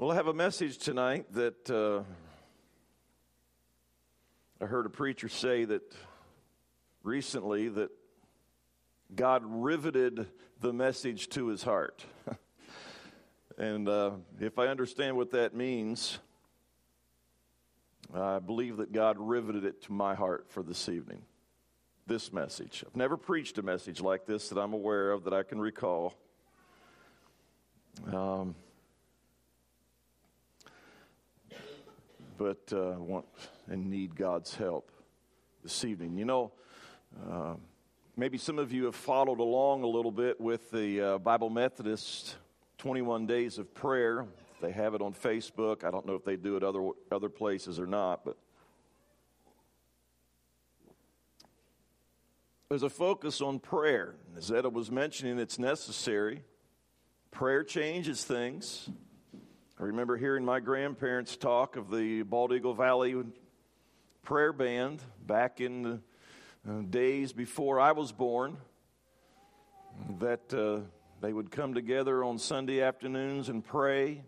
Well, I have a message tonight that uh, I heard a preacher say that recently that God riveted the message to his heart. and uh, if I understand what that means, I believe that God riveted it to my heart for this evening. This message. I've never preached a message like this that I'm aware of that I can recall. Um, but uh, want and need God's help this evening. You know, uh, maybe some of you have followed along a little bit with the uh, Bible Methodist 21 Days of Prayer. They have it on Facebook. I don't know if they do it other other places or not, but there's a focus on prayer. As Etta was mentioning, it's necessary. Prayer changes things. I remember hearing my grandparents talk of the Bald Eagle Valley prayer band back in the uh, days before I was born. That uh, they would come together on Sunday afternoons and pray,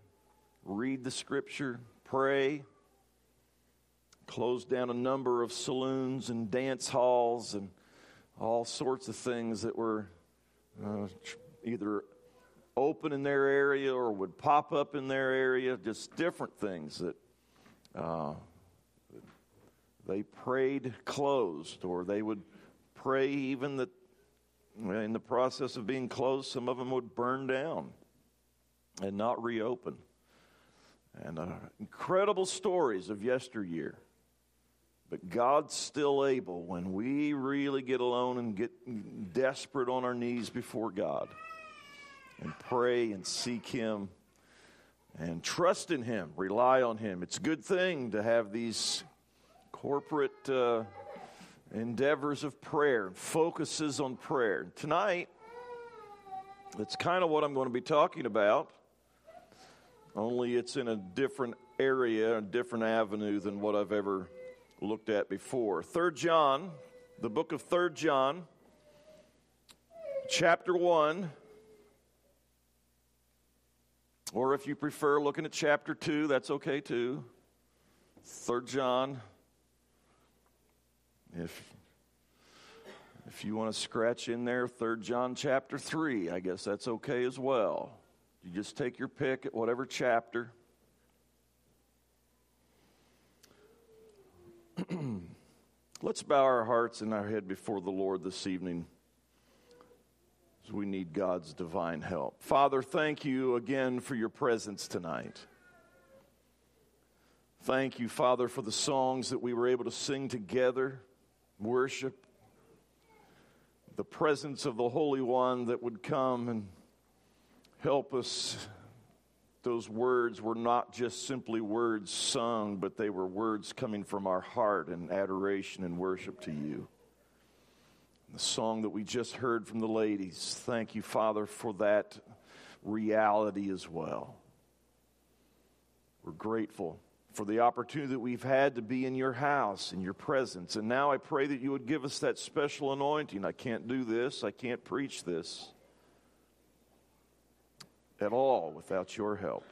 read the scripture, pray, close down a number of saloons and dance halls and all sorts of things that were uh, either open in their area or would pop up in their area, just different things that uh, they prayed closed, or they would pray even that in the process of being closed, some of them would burn down and not reopen. And uh, incredible stories of yesteryear. But God's still able when we really get alone and get desperate on our knees before God and pray and seek Him and trust in Him, rely on Him. It's a good thing to have these corporate uh, endeavors of prayer, focuses on prayer. Tonight, that's kind of what I'm going to be talking about, only it's in a different area, a different avenue than what I've ever looked at before. Third John, the book of Third John, chapter 1 or if you prefer looking at chapter 2, that's okay too. Third John. If if you want to scratch in there, Third John chapter 3, I guess that's okay as well. You just take your pick at whatever chapter. Let's bow our hearts and our head before the Lord this evening we need God's divine help. Father, thank you again for your presence tonight. Thank you, Father, for the songs that we were able to sing together, worship, the presence of the Holy One that would come and help us. Those words were not just simply words sung, but they were words coming from our heart in adoration and worship to you. The song that we just heard from the ladies, thank you, Father, for that reality as well. We're grateful for the opportunity that we've had to be in your house, in your presence. And now I pray that you would give us that special anointing. I can't do this, I can't preach this at all without your help.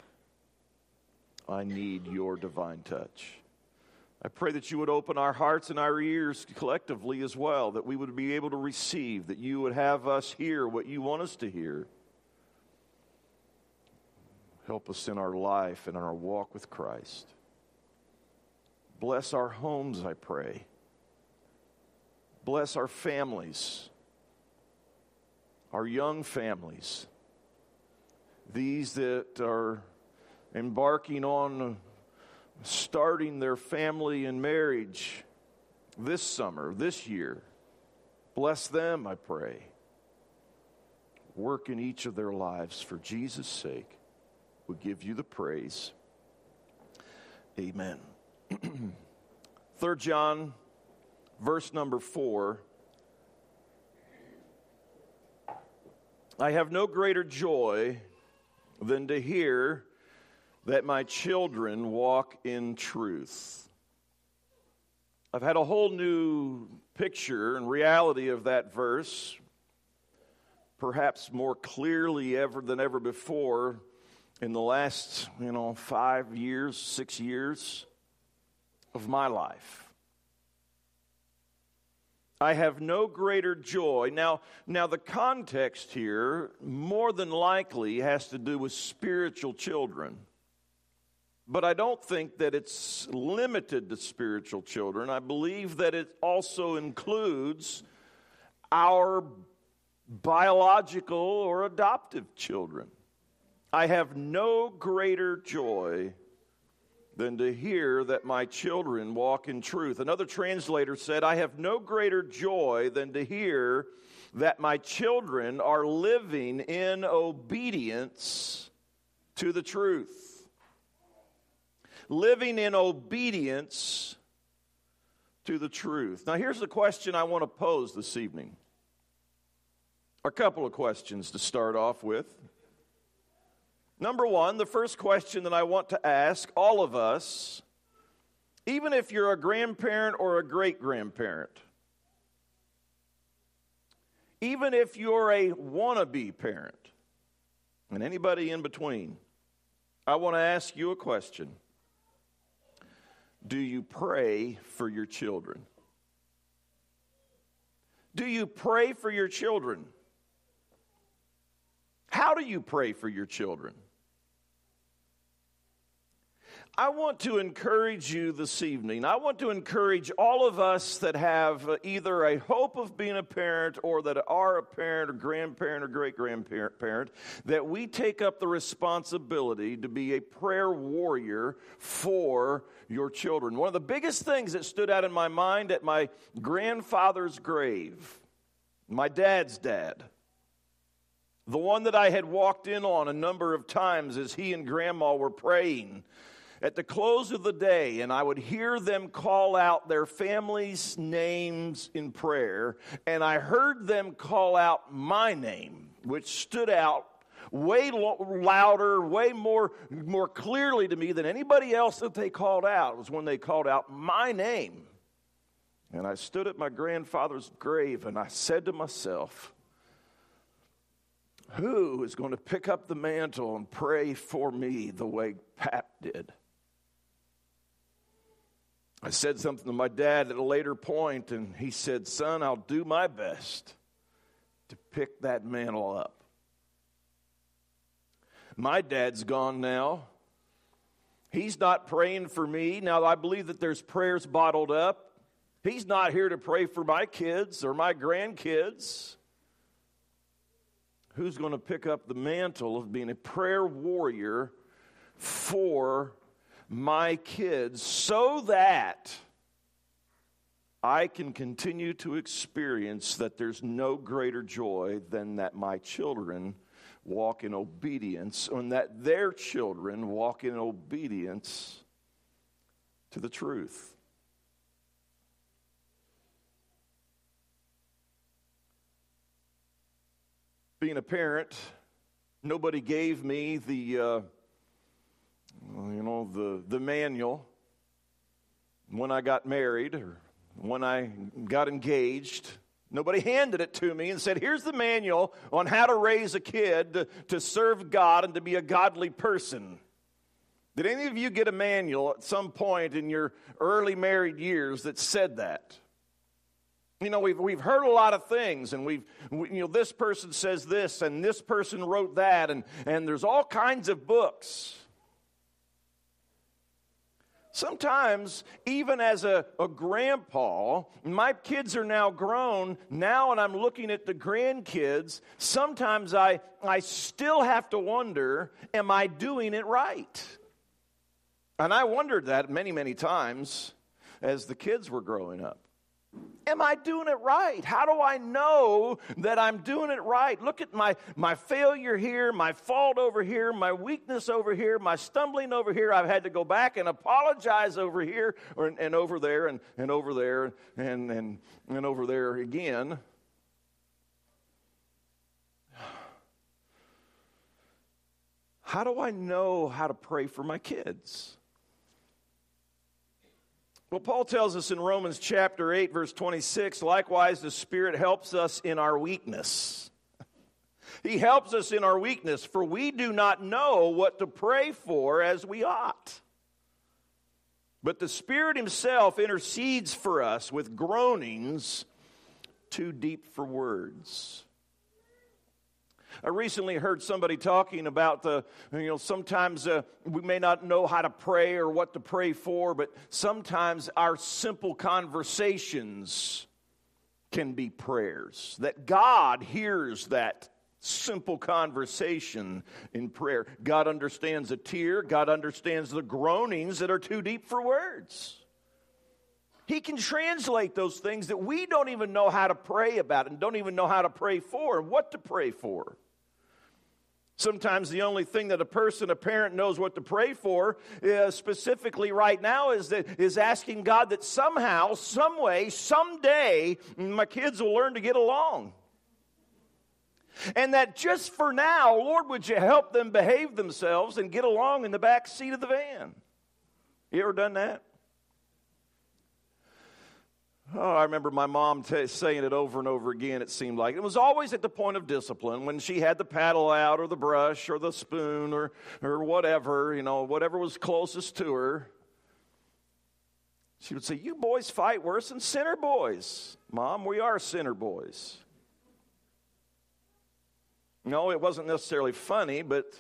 I need your divine touch. I pray that you would open our hearts and our ears collectively as well, that we would be able to receive, that you would have us hear what you want us to hear. Help us in our life and in our walk with Christ. Bless our homes, I pray. Bless our families, our young families, these that are embarking on starting their family and marriage this summer, this year. Bless them, I pray. Work in each of their lives for Jesus' sake. We give you the praise. Amen. 3 John, verse number 4. I have no greater joy than to hear that my children walk in truth. I've had a whole new picture and reality of that verse, perhaps more clearly ever than ever before, in the last, you know, five years, six years of my life. I have no greater joy. Now, now the context here more than likely has to do with spiritual children. But I don't think that it's limited to spiritual children. I believe that it also includes our biological or adoptive children. I have no greater joy than to hear that my children walk in truth. Another translator said, I have no greater joy than to hear that my children are living in obedience to the truth living in obedience to the truth. Now, here's the question I want to pose this evening. A couple of questions to start off with. Number one, the first question that I want to ask all of us, even if you're a grandparent or a great grandparent, even if you're a wannabe parent, and anybody in between, I want to ask you a question do you pray for your children? Do you pray for your children? How do you pray for your children? I want to encourage you this evening. I want to encourage all of us that have uh, either a hope of being a parent or that are a parent or grandparent or great grandparent that we take up the responsibility to be a prayer warrior for your children. One of the biggest things that stood out in my mind at my grandfather's grave, my dad's dad, the one that I had walked in on a number of times as he and grandma were praying at the close of the day, and I would hear them call out their families' names in prayer, and I heard them call out my name, which stood out way louder, way more, more clearly to me than anybody else that they called out It was when they called out my name. And I stood at my grandfather's grave and I said to myself, Who is going to pick up the mantle and pray for me the way Pap did? I said something to my dad at a later point, and he said, Son, I'll do my best to pick that mantle up. My dad's gone now. He's not praying for me. Now, I believe that there's prayers bottled up. He's not here to pray for my kids or my grandkids. Who's going to pick up the mantle of being a prayer warrior for my kids so that I can continue to experience that there's no greater joy than that my children walk in obedience and that their children walk in obedience to the truth. Being a parent, nobody gave me the, uh, you know, the, the manual when I got married or when I got engaged. Nobody handed it to me and said, Here's the manual on how to raise a kid to, serve God and to be a godly person. Did any of you get a manual at some point in your early married years that said that? You know, we've, we've heard a lot of things, and we've, we, you know, this person says this, and this person wrote that, and, and there's all kinds of books. Sometimes, even as a, a grandpa, my kids are now grown now, and I'm looking at the grandkids. Sometimes I, I still have to wonder, am I doing it right? And I wondered that many, many times as the kids were growing up. Am I doing it right? How do I know that I'm doing it right? Look at my, my failure here, my fault over here, my weakness over here, my stumbling over here. I've had to go back and apologize over here or, and over there and, and over there and, and, and over there again. How do I know how to pray for my kids? Well, Paul tells us in Romans chapter 8, verse 26 likewise, the Spirit helps us in our weakness. He helps us in our weakness, for we do not know what to pray for as we ought. But the Spirit Himself intercedes for us with groanings too deep for words. I recently heard somebody talking about the, you know, sometimes uh, we may not know how to pray or what to pray for, but sometimes our simple conversations can be prayers. That God hears that simple conversation in prayer. God understands a tear, God understands the groanings that are too deep for words. He can translate those things that we don't even know how to pray about and don't even know how to pray for and what to pray for. Sometimes the only thing that a person, a parent, knows what to pray for, uh, specifically right now, is that is asking God that somehow, some way, someday, my kids will learn to get along. And that just for now, Lord, would you help them behave themselves and get along in the back seat of the van? You ever done that? Oh, I remember my mom t- saying it over and over again, it seemed like. It was always at the point of discipline when she had the paddle out or the brush or the spoon or, or whatever, you know, whatever was closest to her. She would say, You boys fight worse than sinner boys. Mom, we are sinner boys. No, it wasn't necessarily funny, but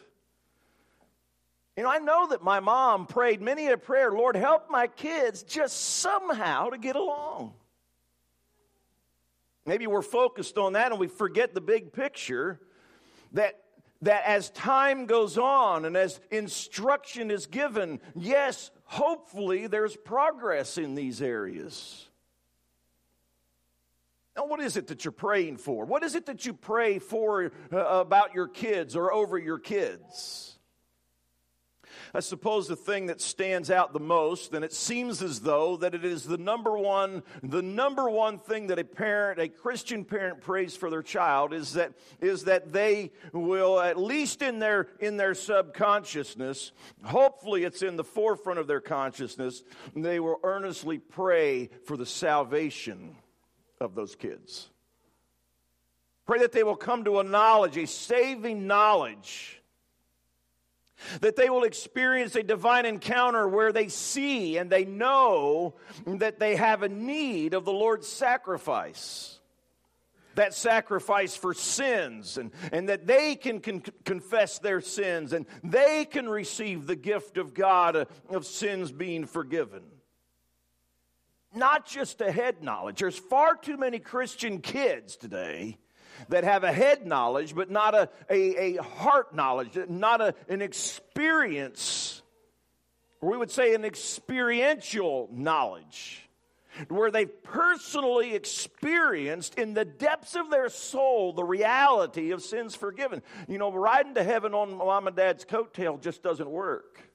you know, I know that my mom prayed many a prayer, Lord, help my kids just somehow to get along. Maybe we're focused on that and we forget the big picture that that as time goes on and as instruction is given, yes, hopefully there's progress in these areas. Now, what is it that you're praying for? What is it that you pray for uh, about your kids or over your kids? I suppose the thing that stands out the most, and it seems as though that it is the number one, the number one thing that a parent, a Christian parent prays for their child is that, is that they will, at least in their, in their subconsciousness, hopefully it's in the forefront of their consciousness, they will earnestly pray for the salvation of those kids. Pray that they will come to a knowledge, a saving knowledge. That they will experience a divine encounter where they see and they know that they have a need of the Lord's sacrifice. That sacrifice for sins, and, and that they can con- confess their sins and they can receive the gift of God of sins being forgiven not just a head knowledge. There's far too many Christian kids today that have a head knowledge, but not a, a, a heart knowledge, not a, an experience, we would say an experiential knowledge, where they've personally experienced in the depths of their soul the reality of sins forgiven. You know, riding to heaven on mom and dad's coattail just doesn't work.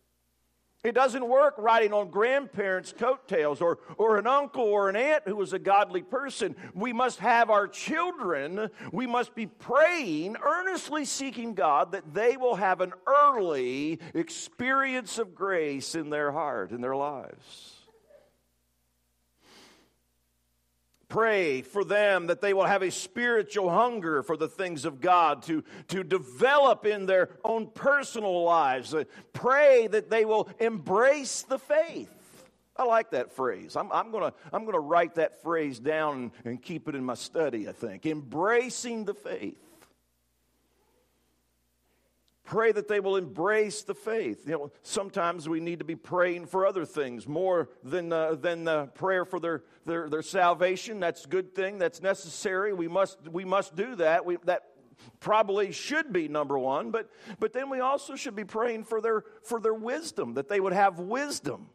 It doesn't work riding on grandparents' coattails or, or an uncle or an aunt who was a godly person. We must have our children, we must be praying, earnestly seeking God that they will have an early experience of grace in their heart, in their lives. Pray for them that they will have a spiritual hunger for the things of God to, to develop in their own personal lives. Uh, pray that they will embrace the faith. I like that phrase. I'm, I'm going to I'm to write that phrase down and, and keep it in my study, I think. Embracing the faith. Pray that they will embrace the faith. You know, sometimes we need to be praying for other things more than, uh, than uh, prayer for their, their, their salvation. That's a good thing. That's necessary. We must, we must do that. We, that probably should be number one. But, but then we also should be praying for their, for their wisdom, that they would have wisdom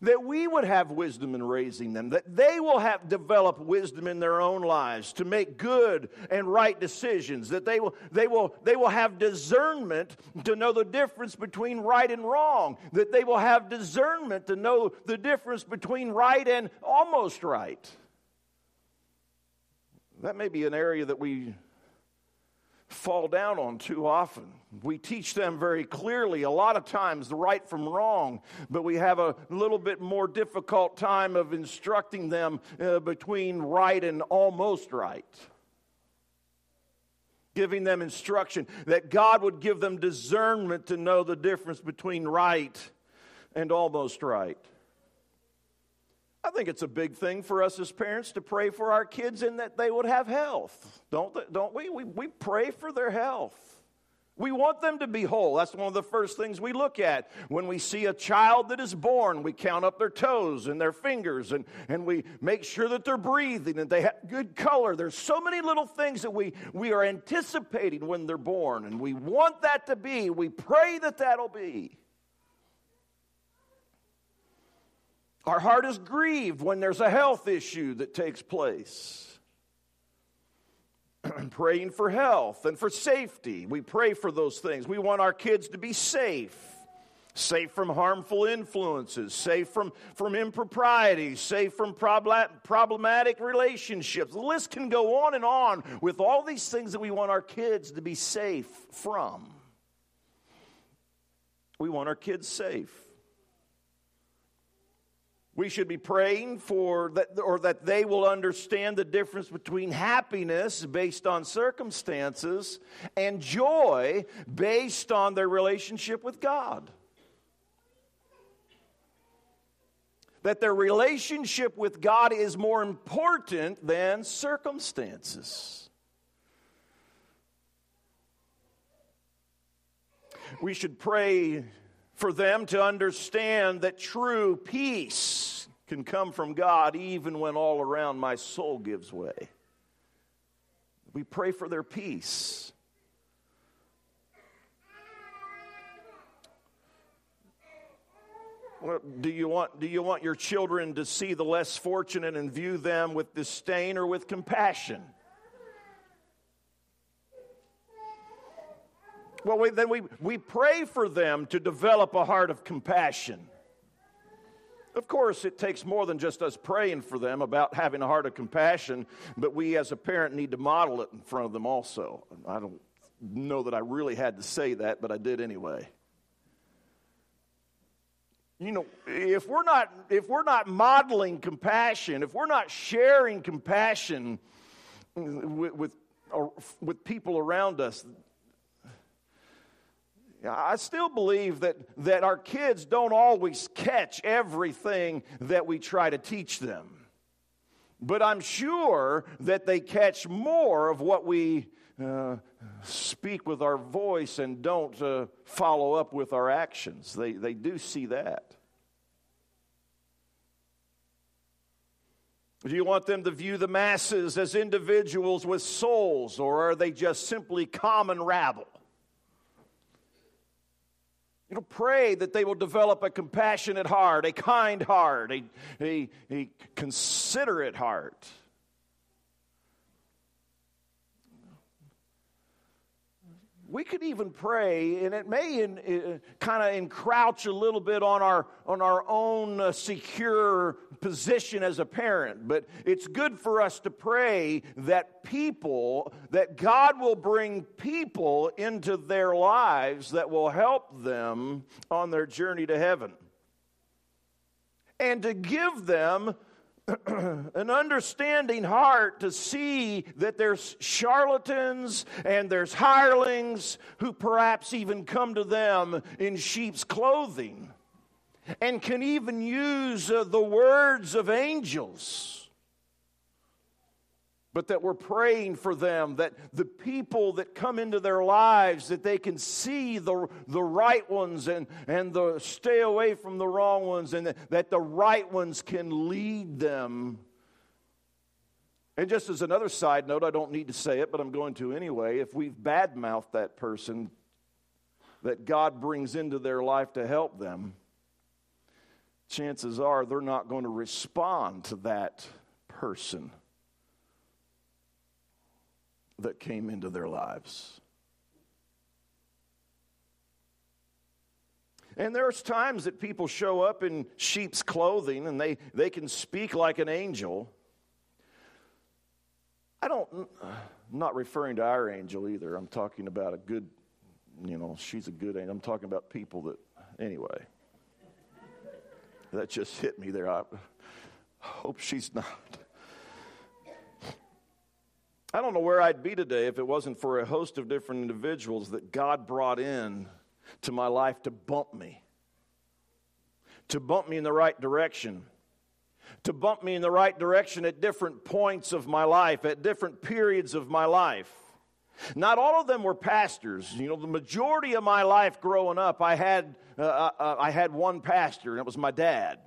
that we would have wisdom in raising them, that they will have developed wisdom in their own lives to make good and right decisions, that they will, they will, they will have discernment to know the difference between right and wrong, that they will have discernment to know the difference between right and almost right. That may be an area that we fall down on too often. We teach them very clearly, a lot of times, the right from wrong, but we have a little bit more difficult time of instructing them uh, between right and almost right. giving them instruction, that God would give them discernment to know the difference between right and almost right. I think it's a big thing for us as parents to pray for our kids and that they would have health. Don't, don't we? we? We pray for their health. We want them to be whole. That's one of the first things we look at. When we see a child that is born, we count up their toes and their fingers and, and we make sure that they're breathing and they have good color. There's so many little things that we, we are anticipating when they're born, and we want that to be. We pray that that'll be. Our heart is grieved when there's a health issue that takes place. praying for health and for safety. We pray for those things. We want our kids to be safe. Safe from harmful influences, safe from, from improprieties, safe from problematic relationships. The list can go on and on with all these things that we want our kids to be safe from. We want our kids safe. We should be praying for that, or that they will understand the difference between happiness based on circumstances and joy based on their relationship with God. That their relationship with God is more important than circumstances. We should pray for them to understand that true peace can come from God even when all around my soul gives way. We pray for their peace. do you want do you want your children to see the less fortunate and view them with disdain or with compassion? Well, we, then we, we pray for them to develop a heart of compassion. Of course, it takes more than just us praying for them about having a heart of compassion, but we as a parent need to model it in front of them also. I don't know that I really had to say that, but I did anyway. You know, if we're not if we're not modeling compassion, if we're not sharing compassion with with, with people around us, I still believe that, that our kids don't always catch everything that we try to teach them. But I'm sure that they catch more of what we uh, speak with our voice and don't uh, follow up with our actions. They, they do see that. Do you want them to view the masses as individuals with souls, or are they just simply common rabble? You know, pray that they will develop a compassionate heart, a kind heart, a, a, a considerate heart. We could even pray, and it may uh, kind of encroach a little bit on our on our own uh, secure position as a parent. But it's good for us to pray that people, that God will bring people into their lives that will help them on their journey to heaven, and to give them an understanding heart to see that there's charlatans and there's hirelings who perhaps even come to them in sheep's clothing and can even use uh, the words of angels but that we're praying for them, that the people that come into their lives, that they can see the, the right ones and, and the, stay away from the wrong ones, and that, the right ones can lead them. And just as another side note, I don't need to say it, but I'm going to anyway. If we've badmouthed that person that God brings into their life to help them, chances are they're not going to respond to that person that came into their lives. And there's times that people show up in sheep's clothing and they, they can speak like an angel. I don't, I'm not referring to our angel either. I'm talking about a good, you know, she's a good angel. I'm talking about people that, anyway. That just hit me there. I hope she's not. I don't know where I'd be today if it wasn't for a host of different individuals that God brought in to my life to bump me, to bump me in the right direction, to bump me in the right direction at different points of my life, at different periods of my life. Not all of them were pastors. You know, the majority of my life growing up, I had, uh, uh, uh I had one pastor, and it was my dad.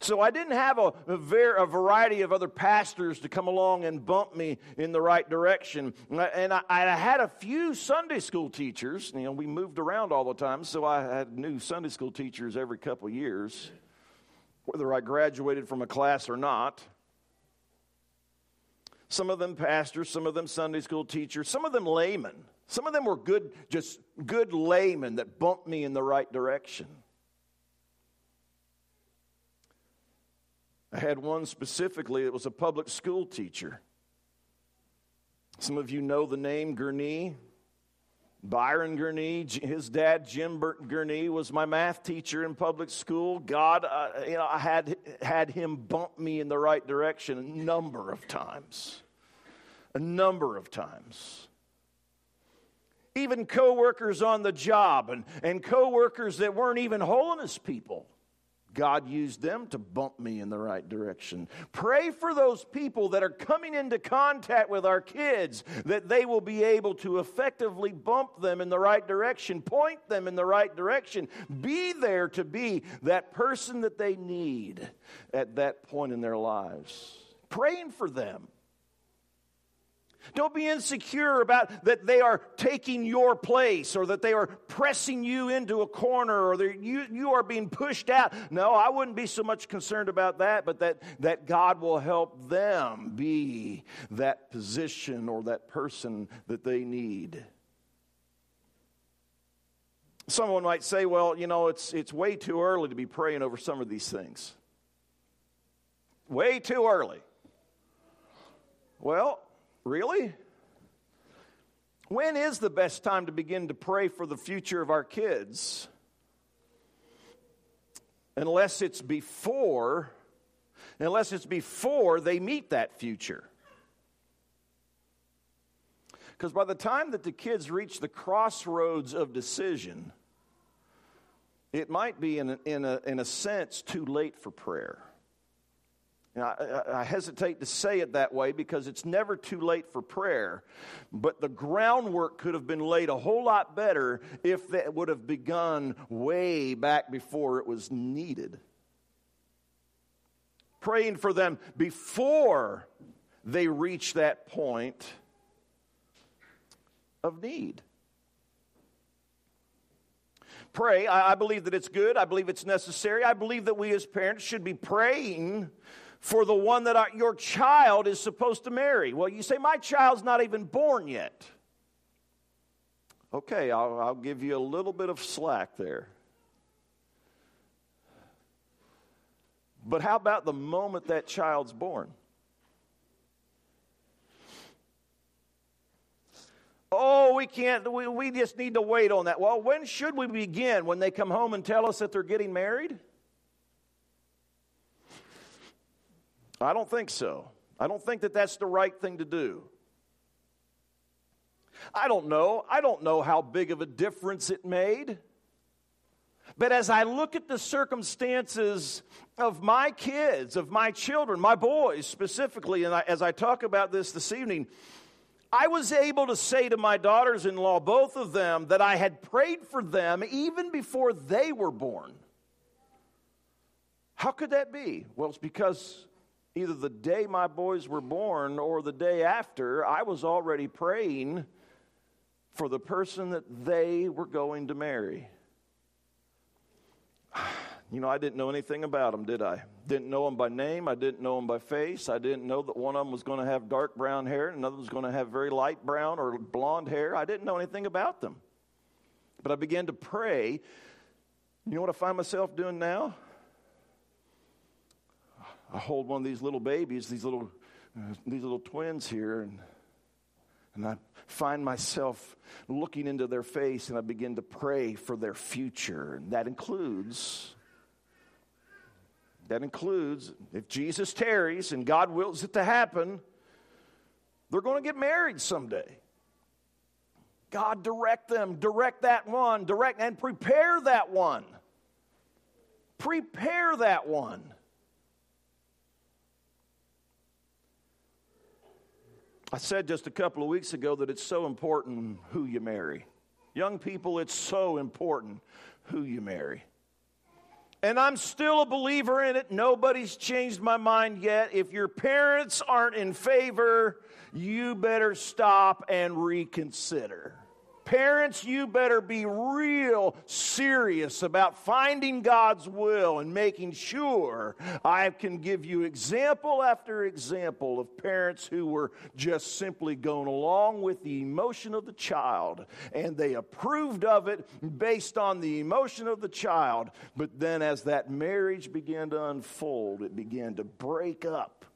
So I didn't have a, a, ver- a, variety of other pastors to come along and bump me in the right direction. And I, I, had a few Sunday school teachers. You know, we moved around all the time, so I had new Sunday school teachers every couple years, whether I graduated from a class or not. Some of them pastors, some of them Sunday school teachers, some of them laymen. Some of them were good, just good laymen that bumped me in the right direction. I had one specifically that was a public school teacher. Some of you know the name Gurney. Byron Gurney, his dad, Jim Gurney, was my math teacher in public school. God, uh, you know, I had, had him bump me in the right direction a number of times. A number of times. Even coworkers on the job and, and coworkers that weren't even holiness people. God used them to bump me in the right direction. Pray for those people that are coming into contact with our kids that they will be able to effectively bump them in the right direction, point them in the right direction, be there to be that person that they need at that point in their lives. Praying for them. Don't be insecure about that they are taking your place or that they are pressing you into a corner or that you, you are being pushed out. No, I wouldn't be so much concerned about that, but that, that God will help them be that position or that person that they need. Someone might say, well, you know, it's, it's way too early to be praying over some of these things. Way too early. Well, Really? When is the best time to begin to pray for the future of our kids? Unless it's before, unless it's before they meet that future. Because by the time that the kids reach the crossroads of decision, it might be, in a, in a, in a sense, too late for prayer. I, I, hesitate to say it that way because it's never too late for prayer, but the groundwork could have been laid a whole lot better if that would have begun way back before it was needed. Praying for them before they reach that point of need. Pray. I, I believe that it's good. I believe it's necessary. I believe that we as parents should be praying for the one that your child is supposed to marry. Well, you say, My child's not even born yet. Okay, I'll, I'll give you a little bit of slack there. But how about the moment that child's born? Oh, we can't, we, we just need to wait on that. Well, when should we begin? When they come home and tell us that they're getting married? I don't think so. I don't think that that's the right thing to do. I don't know. I don't know how big of a difference it made. But as I look at the circumstances of my kids, of my children, my boys specifically, and I, as I talk about this this evening, I was able to say to my daughters in law, both of them, that I had prayed for them even before they were born. How could that be? Well, it's because either the day my boys were born or the day after, I was already praying for the person that they were going to marry. You know, I didn't know anything about them, did I? Didn't know them by name. I didn't know them by face. I didn't know that one of them was going to have dark brown hair and another was going to have very light brown or blonde hair. I didn't know anything about them. But I began to pray. You know what I find myself doing now? I hold one of these little babies, these little, uh, these little twins here, and, and I find myself looking into their face and I begin to pray for their future. And that includes, that includes, if Jesus tarries and God wills it to happen, They're going to get married someday. God, direct them, direct that one, direct, and prepare that one. Prepare that one. I said just a couple of weeks ago that it's so important who you marry. Young people, it's so important who you marry. And I'm still a believer in it. Nobody's changed my mind yet. If your parents aren't in favor, you better stop and reconsider. Parents, you better be real serious about finding God's will and making sure I can give you example after example of parents who were just simply going along with the emotion of the child and they approved of it based on the emotion of the child. But then as that marriage began to unfold, it began to break up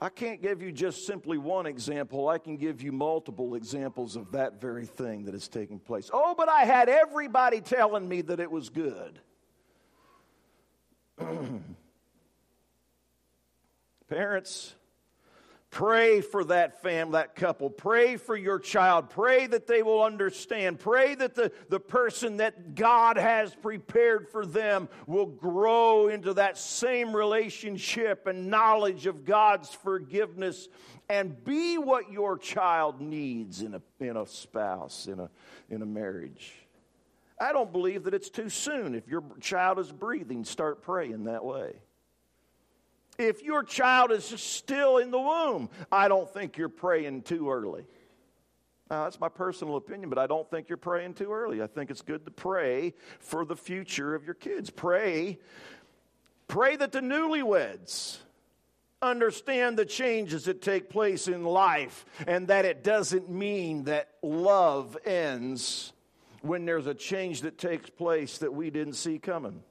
I can't give you just simply one example. I can give you multiple examples of that very thing that is taking place. Oh, but I had everybody telling me that it was good. Parents, Pray for that family, that couple. Pray for your child. Pray that they will understand. Pray that the, the person that God has prepared for them will grow into that same relationship and knowledge of God's forgiveness and be what your child needs in a, in a spouse, in a, in a marriage. I don't believe that it's too soon. If your child is breathing, start praying that way. If your child is still in the womb, I don't think you're praying too early. Now, that's my personal opinion, but I don't think you're praying too early. I think it's good to pray for the future of your kids. Pray, pray that the newlyweds understand the changes that take place in life and that it doesn't mean that love ends when there's a change that takes place that we didn't see coming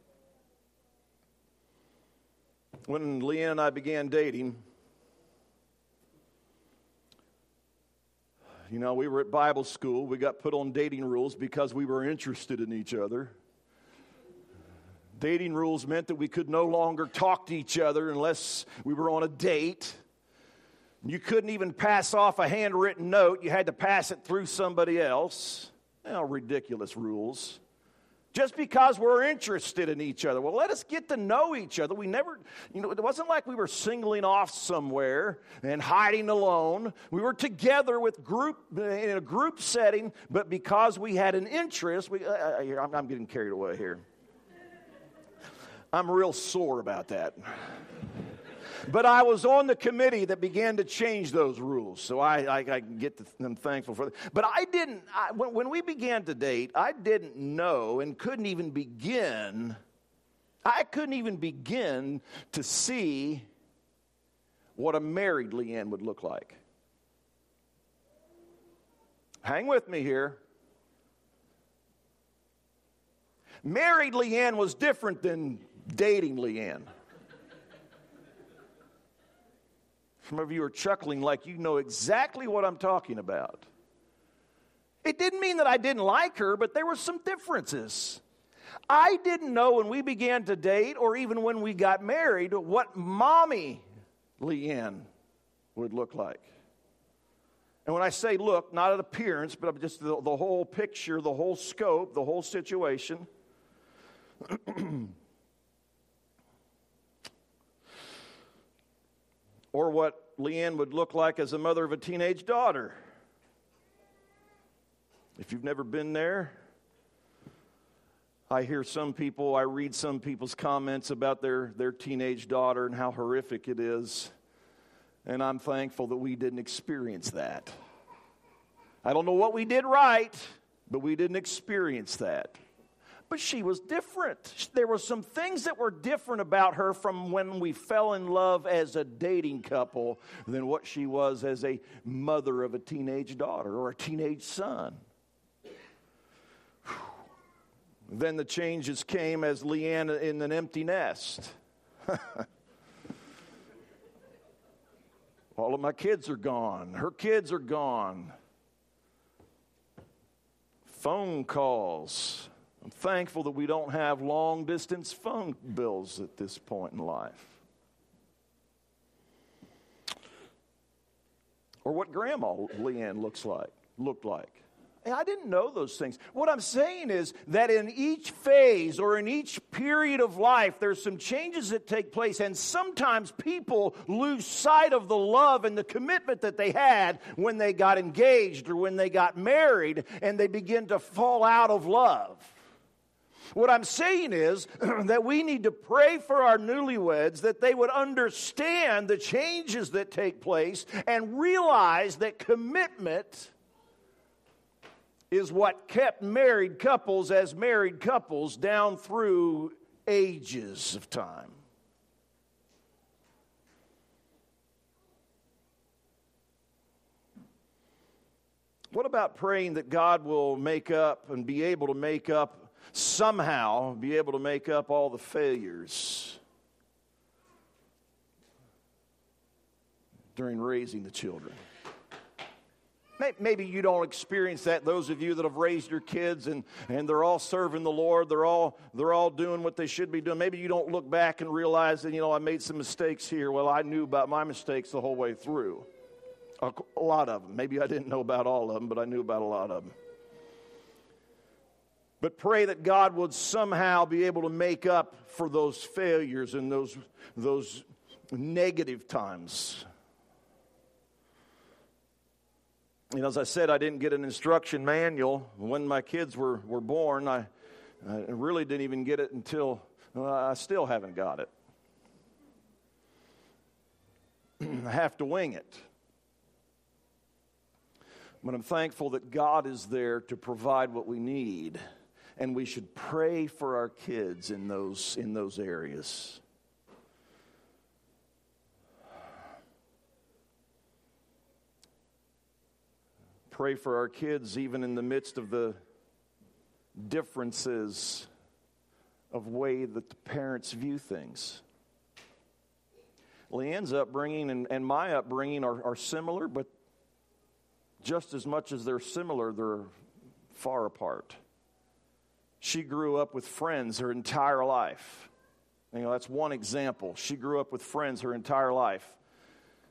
when Leanne and I began dating, you know, we were at Bible school. We got put on dating rules because we were interested in each other. Dating rules meant that we could no longer talk to each other unless we were on a date. You couldn't even pass off a handwritten note, you had to pass it through somebody else. Well, ridiculous rules just because we're interested in each other. Well, let us get to know each other. We never, you know, it wasn't like we were singling off somewhere and hiding alone. We were together with group in a group setting, but because we had an interest, we, uh, uh I'm, I'm getting carried away here. I'm real sore about that. But I was on the committee that began to change those rules, so I, I, I get them thankful for that. But I didn't, I, when, when we began to date, I didn't know and couldn't even begin, I couldn't even begin to see what a married Leanne would look like. Hang with me here. Married Leanne was different than dating Leanne. Some of you are chuckling like you know exactly what I'm talking about. It didn't mean that I didn't like her, but there were some differences. I didn't know when we began to date or even when we got married what mommy Leanne would look like. And when I say look, not at appearance, but just the, the whole picture, the whole scope, the whole situation. or what Leanne would look like as a mother of a teenage daughter. If you've never been there, I hear some people, I read some people's comments about their, their teenage daughter and how horrific it is. And I'm thankful that we didn't experience that. I don't know what we did right, but we didn't experience that. But she was different. There were some things that were different about her from when we fell in love as a dating couple than what she was as a mother of a teenage daughter or a teenage son. Then the changes came as Leanne in an empty nest. All of my kids are gone. Her kids are gone. Phone calls I'm thankful that we don't have long distance phone bills at this point in life. or what grandma Leanne looks like, looked like. I didn't know those things. What I'm saying is that in each phase or in each period of life, there's some changes that take place, and sometimes people lose sight of the love and the commitment that they had when they got engaged or when they got married, and they begin to fall out of love. What I'm saying is that we need to pray for our newlyweds that they would understand the changes that take place and realize that commitment is what kept married couples as married couples down through ages of time. What about praying that God will make up and be able to make up somehow, be able to make up all the failures during raising the children? Maybe you don't experience that. Those of you that have raised your kids and, and they're all serving the Lord, they're all, they're all doing what they should be doing. Maybe you don't look back and realize that, you know, I made some mistakes here. Well, I knew about my mistakes the whole way through. A, a lot of them. Maybe I didn't know about all of them, but I knew about a lot of them. But pray that God would somehow be able to make up for those failures and those, those negative times And as I said, I didn't get an instruction manual when my kids were, were born. I, I really didn't even get it until I still haven't got it. I have to wing it. But I'm thankful that God is there to provide what we need, and we should pray for our kids in those, in those areas. Pray for our kids, even in the midst of the differences of way that the parents view things. Leanne's upbringing and, and my upbringing are, are similar, but just as much as they're similar, they're far apart. She grew up with friends her entire life. You know, that's one example. She grew up with friends her entire life.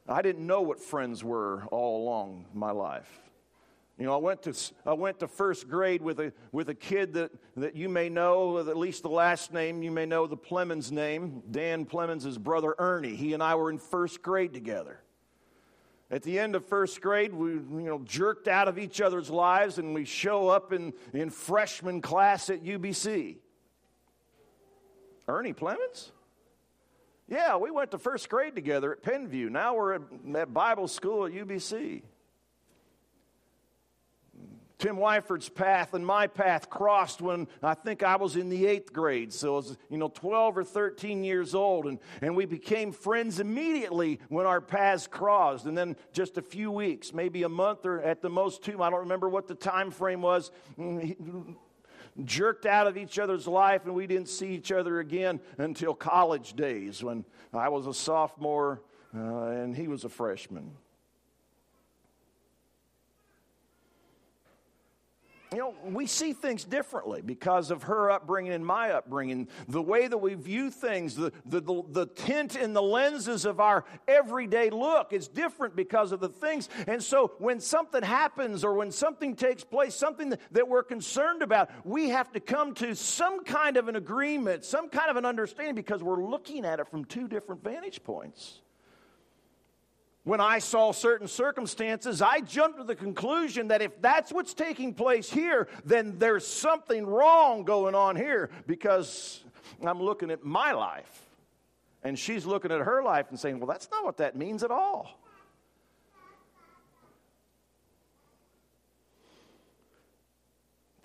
I didn't know what friends were all along my life. You know, I went to, I went to first grade with a, with a kid that, that you may know, at least the last name, you may know the Plemons name. Dan Plemons' brother Ernie. He and I were in first grade together. At the end of first grade, we you know, jerked out of each other's lives and we show up in, in freshman class at UBC. Ernie Plemons? Yeah, we went to first grade together at Penview. Now we're at, at Bible school at UBC. Tim Wyford's path and my path crossed when I think I was in the eighth grade. So I was, you know, 12 or 13 years old. And, and we became friends immediately when our paths crossed. And then just a few weeks, maybe a month or at the most two, I don't remember what the time frame was, mm, jerked out of each other's life. And we didn't see each other again until college days when I was a sophomore uh, and he was a freshman. You know, we see things differently because of her upbringing and my upbringing. The way that we view things, the, the, the, the, tint and the lenses of our everyday look is different because of the things. And so when something happens or when something takes place, something that, that we're concerned about, we have to come to some kind of an agreement, some kind of an understanding because we're looking at it from two different vantage points. When I saw certain circumstances, I jumped to the conclusion that if that's what's taking place here, then there's something wrong going on here because I'm looking at my life. And she's looking at her life and saying, well, that's not what that means at all.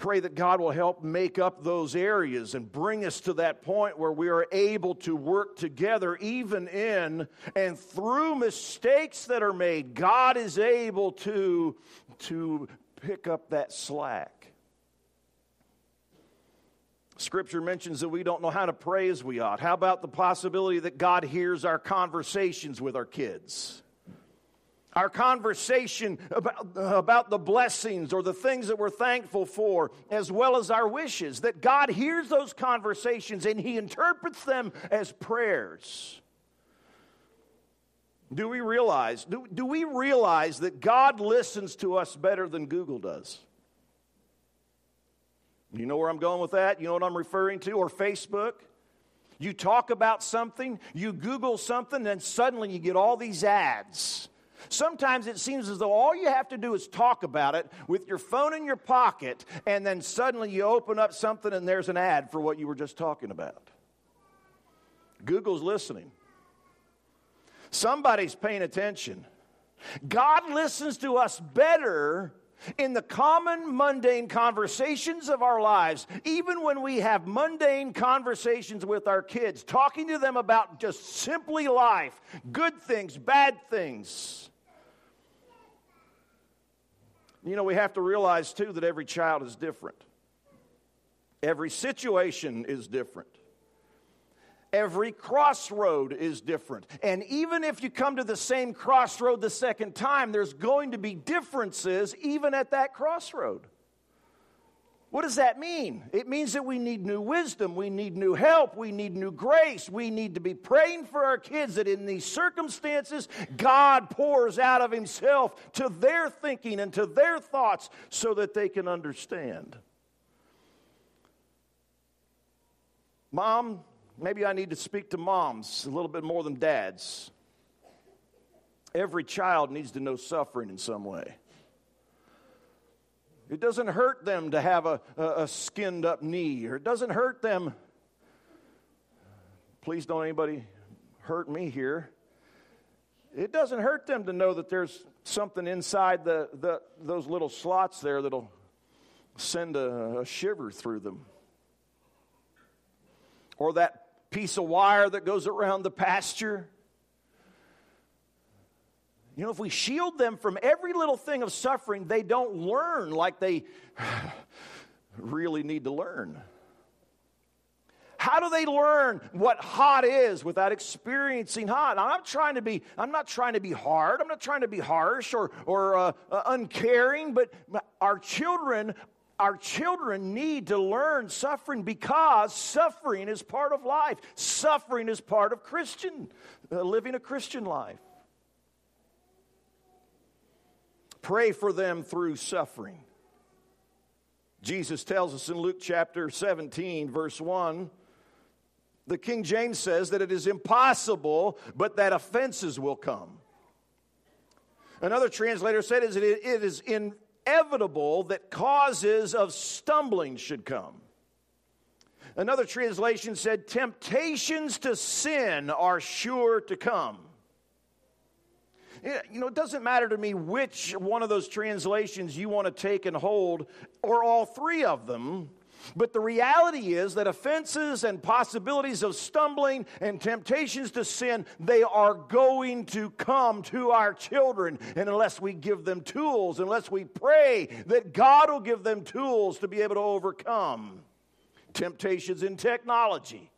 Pray that God will help make up those areas and bring us to that point where we are able to work together, even in and through mistakes that are made. God is able to, to pick up that slack. Scripture mentions that we don't know how to pray as we ought. How about the possibility that God hears our conversations with our kids? Our conversation about, about the blessings or the things that we're thankful for, as well as our wishes, that God hears those conversations and He interprets them as prayers. Do we realize, do, do we realize that God listens to us better than Google does? You know where I'm going with that? You know what I'm referring to? Or Facebook? You talk about something, you Google something, and suddenly you get all these ads. Sometimes it seems as though all you have to do is talk about it with your phone in your pocket, and then suddenly you open up something and there's an ad for what you were just talking about. Google's listening. Somebody's paying attention. God listens to us better in the common mundane conversations of our lives, even when we have mundane conversations with our kids, talking to them about just simply life, good things, bad things. You know, we have to realize too that every child is different. Every situation is different. Every crossroad is different. And even if you come to the same crossroad the second time, there's going to be differences even at that crossroad. What does that mean? It means that we need new wisdom, we need new help, we need new grace. We need to be praying for our kids that in these circumstances, God pours out of Himself to their thinking and to their thoughts so that they can understand. Mom, maybe I need to speak to moms a little bit more than dads. Every child needs to know suffering in some way. It doesn't hurt them to have a, a, a, skinned up knee, or it doesn't hurt them. Please don't anybody hurt me here. It doesn't hurt them to know that there's something inside the, the, those little slots there that'll send a, a shiver through them. Or that piece of wire that goes around the pasture you know, if we shield them from every little thing of suffering, they don't learn like they really need to learn. How do they learn what hot is without experiencing hot? I'm not trying to be, I'm not trying to be hard. I'm not trying to be harsh or, or uh, uh, uncaring, but our children, our children need to learn suffering because suffering is part of life. Suffering is part of Christian, uh, living a Christian life. Pray for them through suffering. Jesus tells us in Luke chapter 17, verse 1, the King James says that it is impossible, but that offenses will come. Another translator said is it is inevitable that causes of stumbling should come. Another translation said temptations to sin are sure to come. You know, it doesn't matter to me which one of those translations you want to take and hold, or all three of them. But the reality is that offenses and possibilities of stumbling and temptations to sin, they are going to come to our children. And unless we give them tools, unless we pray that God will give them tools to be able to overcome temptations in technology,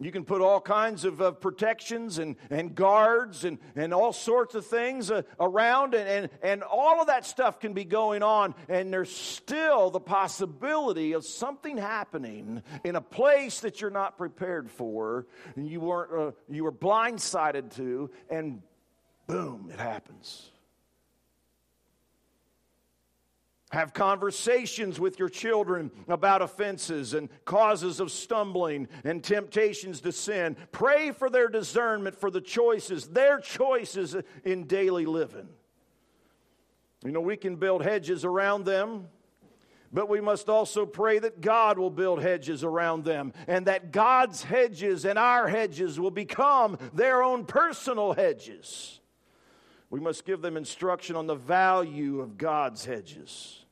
you can put all kinds of protections and, and guards and, and all sorts of things uh, around, and, and, and all of that stuff can be going on, and there's still the possibility of something happening in a place that you're not prepared for, and you, weren't, uh, you were blindsided to, and boom, it happens. Have conversations with your children about offenses and causes of stumbling and temptations to sin. Pray for their discernment for the choices, their choices in daily living. You know, we can build hedges around them, but we must also pray that God will build hedges around them and that God's hedges and our hedges will become their own personal hedges. We must give them instruction on the value of God's hedges.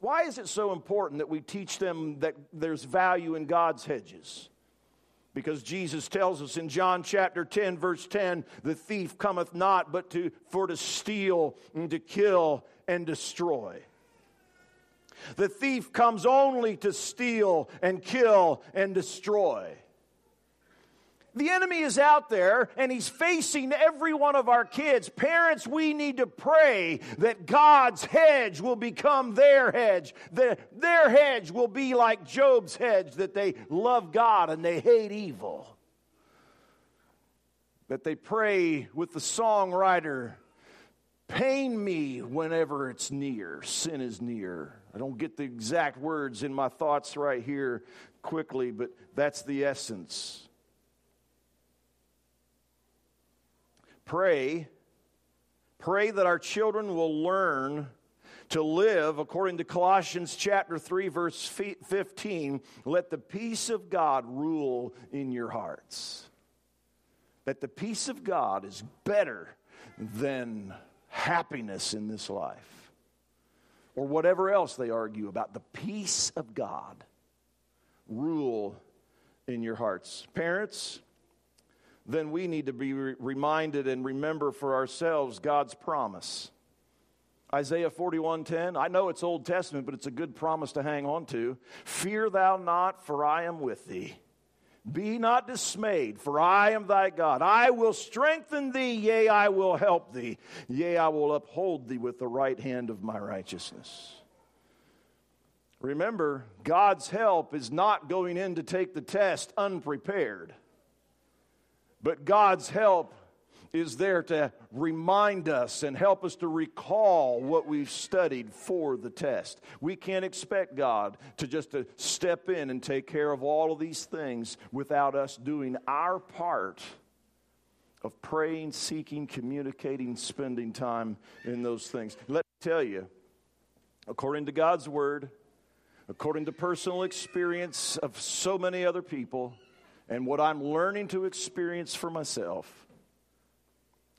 Why is it so important that we teach them that there's value in God's hedges? Because Jesus tells us in John chapter 10, verse 10, the thief cometh not but to, for to steal and to kill and destroy. The thief comes only to steal and kill and destroy. The enemy is out there and he's facing every one of our kids. Parents, we need to pray that God's hedge will become their hedge. that their hedge will be like Job's hedge, that they love God and they hate evil. that they pray with the songwriter pain me whenever it's near, sin is near. I don't get the exact words in my thoughts right here quickly, but that's the essence. Pray, pray that our children will learn to live according to Colossians chapter 3 verse 15, let the peace of God rule in your hearts. That the peace of God is better than happiness in this life or whatever else they argue about. The peace of God rule in your hearts. Parents, then we need to be re- reminded and remember for ourselves God's promise. Isaiah 41:10. I know it's Old Testament, but it's a good promise to hang on to. Fear thou not, for I am with thee. Be not dismayed, for I am thy God. I will strengthen thee, yea, I will help thee. Yea, I will uphold thee with the right hand of my righteousness. Remember, God's help is not going in to take the test unprepared, but God's help is there to remind us and help us to recall what we've studied for the test. We can't expect God to just to step in and take care of all of these things without us doing our part of praying, seeking, communicating, spending time in those things. Let me tell you, according to God's word, according to personal experience of so many other people, and what I'm learning to experience for myself,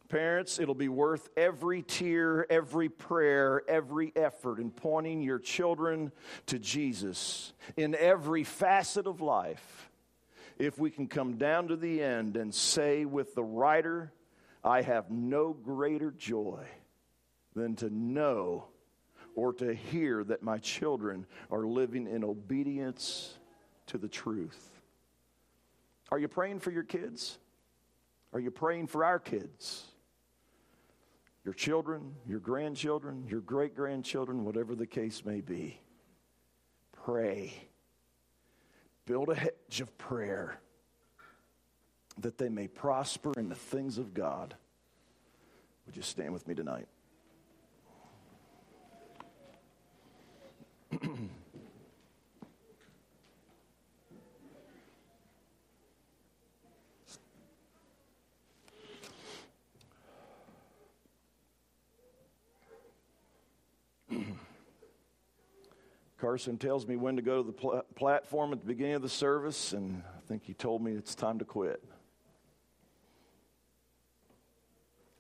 Parents, it'll be worth every tear, every prayer, every effort in pointing your children to Jesus in every facet of life. If we can come down to the end and say with the writer, I have no greater joy than to know or to hear that my children are living in obedience to the truth. Are you praying for your kids? Are you praying for our kids? your children, your grandchildren, your great grandchildren, whatever the case may be. Pray. Build a hedge of prayer that they may prosper in the things of God. Would you stand with me tonight? Carson tells me when to go to the pl- platform at the beginning of the service, and I think he told me it's time to quit.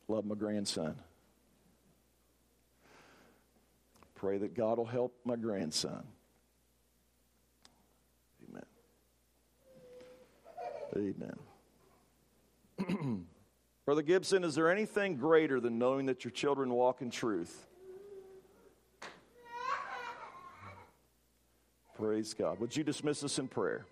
Love my grandson. Pray that God will help my grandson. Amen. Amen. Brother Gibson, is there anything greater than knowing that your children walk in truth? Praise God. Would you dismiss us in prayer?